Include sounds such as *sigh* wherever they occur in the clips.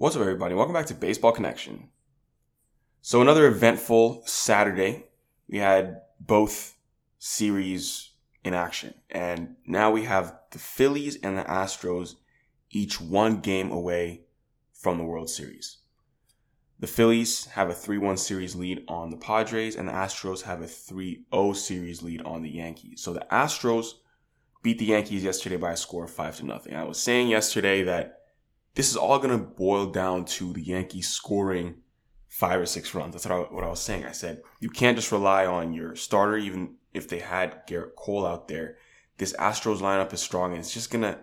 everybody? Welcome back to Baseball Connection. So, another eventful Saturday. We had both series in action, and now we have the Phillies and the Astros each one game away from the World Series. The Phillies have a 3 1 series lead on the Padres, and the Astros have a 3 0 series lead on the Yankees. So the Astros beat the Yankees yesterday by a score of 5 to nothing. I was saying yesterday that this is all going to boil down to the Yankees scoring five or six runs. That's what I, what I was saying. I said, you can't just rely on your starter, even if they had Gerrit Cole out there. This Astros lineup is strong, and it's just going to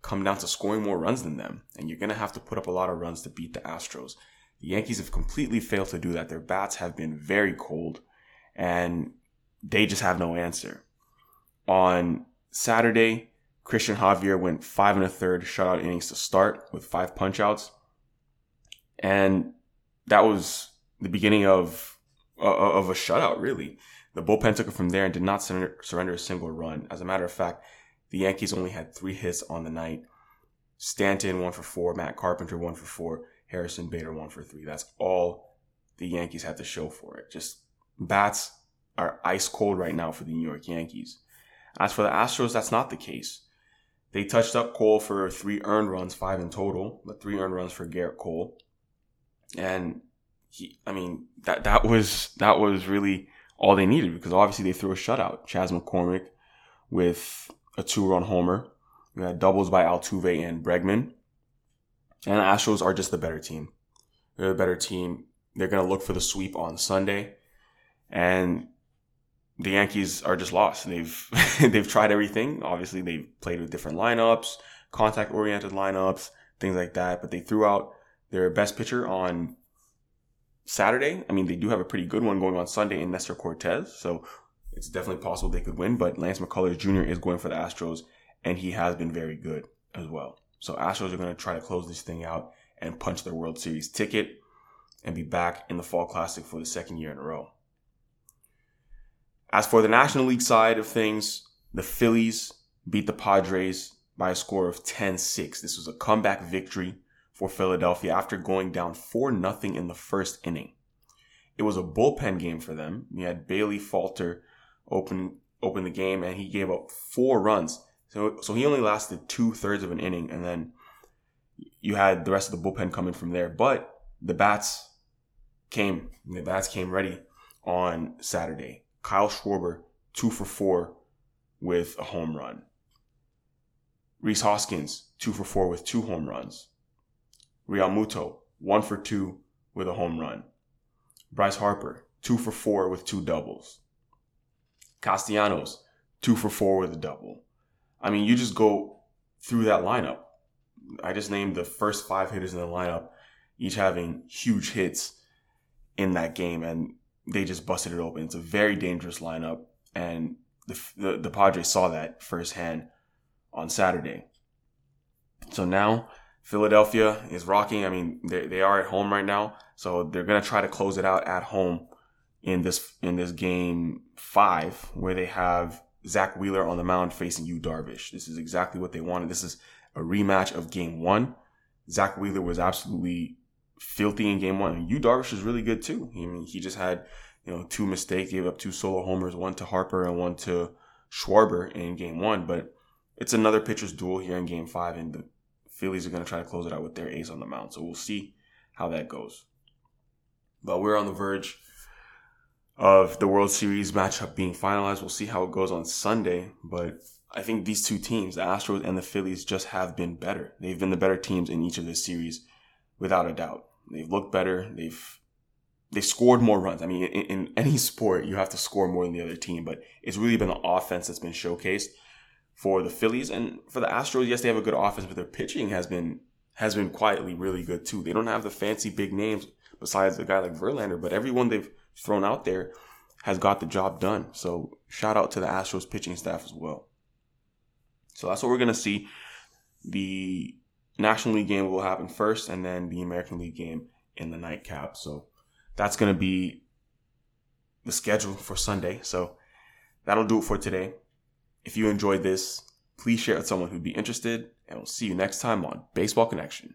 come down to scoring more runs than them. And you're going to have to put up a lot of runs to beat the Astros. The Yankees have completely failed to do that. Their bats have been very cold and they just have no answer. On Saturday, Cristian Javier went five and a third shutout innings to start with five punchouts. And that was the beginning of, uh, of a shutout, really. The bullpen took it from there and did not surrender a single run. As a matter of fact, the Yankees only had three hits on the night. Stanton, one for four. Matt Carpenter, one for four. Harrison Bader one for three. That's all the Yankees had to show for it. Just bats are ice cold right now for the New York Yankees. As for the Astros, that's not the case. They touched up Cole for three earned runs, five in total, but three earned runs for Gerrit Cole. And he, I mean, that, that was, that was really all they needed because obviously they threw a shutout. Chas McCormick with a two run homer. We had doubles by Altuve and Bregman. And the Astros are just the better team. They're the better team. They're going to look for the sweep on Sunday. And the Yankees are just lost. They've *laughs* they've tried everything. Obviously, they've played with different lineups, contact oriented lineups, things like that. But they threw out their best pitcher on Saturday. I mean, they do have a pretty good one going on Sunday in Nestor Cortes. So it's definitely possible they could win. But Lance McCullers Jr. is going for the Astros, and he has been very good as well. So Astros are going to try to close this thing out and punch their World Series ticket and be back in the Fall Classic for the second year in a row. As for the National League side of things, the Phillies beat the Padres by a score of 10-6. This was a comeback victory for Philadelphia after going down 4-0 in the first inning. It was a bullpen game for them. We had Bailey Falter open open the game and he gave up four runs so so he only lasted two thirds of an inning, and then you had the rest of the bullpen coming from there. But the bats came. The bats came ready on Saturday. Kyle Schwarber two for four with a home run. Rhys Hoskins two for four with two home runs. Realmuto one for two with a home run. Bryce Harper two for four with two doubles. Castellanos two for four with a double. I mean, you just go through that lineup. I just named the first five hitters in the lineup, each having huge hits in that game, and they just busted it open. It's a very dangerous lineup, and the the, the Padres saw that firsthand on Saturday. So now Philadelphia is rocking. I mean, they they are at home right now, so they're gonna try to close it out at home in this in this game five, where they have Zack Wheeler on the mound facing Yu Darvish. This is exactly what they wanted. This is a rematch of game one. Zack Wheeler was absolutely filthy in game one. And Yu Darvish was really good too. I mean, he just had, you know, two mistakes, gave up two solo homers, one to Harper and one to Schwarber in game one. But it's another pitcher's duel here in game five, and the Phillies are going to try to close it out with their ace on the mound. So we'll see how that goes. But we're on the verge of the World Series matchup being finalized. We'll see how it goes on Sunday, but I think these two teams, the Astros and the Phillies, just have been better. They've been the better teams in each of this series, without a doubt. They've looked better. They've they scored more runs. I mean, in, in, any *laughs* sport, you have to score more than the other team, but it's really been the offense that's been showcased for the Phillies and for the Astros. Yes, they have a good offense, but their pitching has been has been quietly really good too. They don't have the fancy big names besides a guy like Verlander, but everyone they've thrown out there has got the job done. So shout out to the Astros pitching staff as well. So that's what we're gonna see. The National League game will happen first, and then the American League game in the nightcap. So that's gonna be the schedule for Sunday. So that'll do it for today. If you enjoyed this, please share it with someone who'd be interested, and we'll see you next time on Baseball Connection.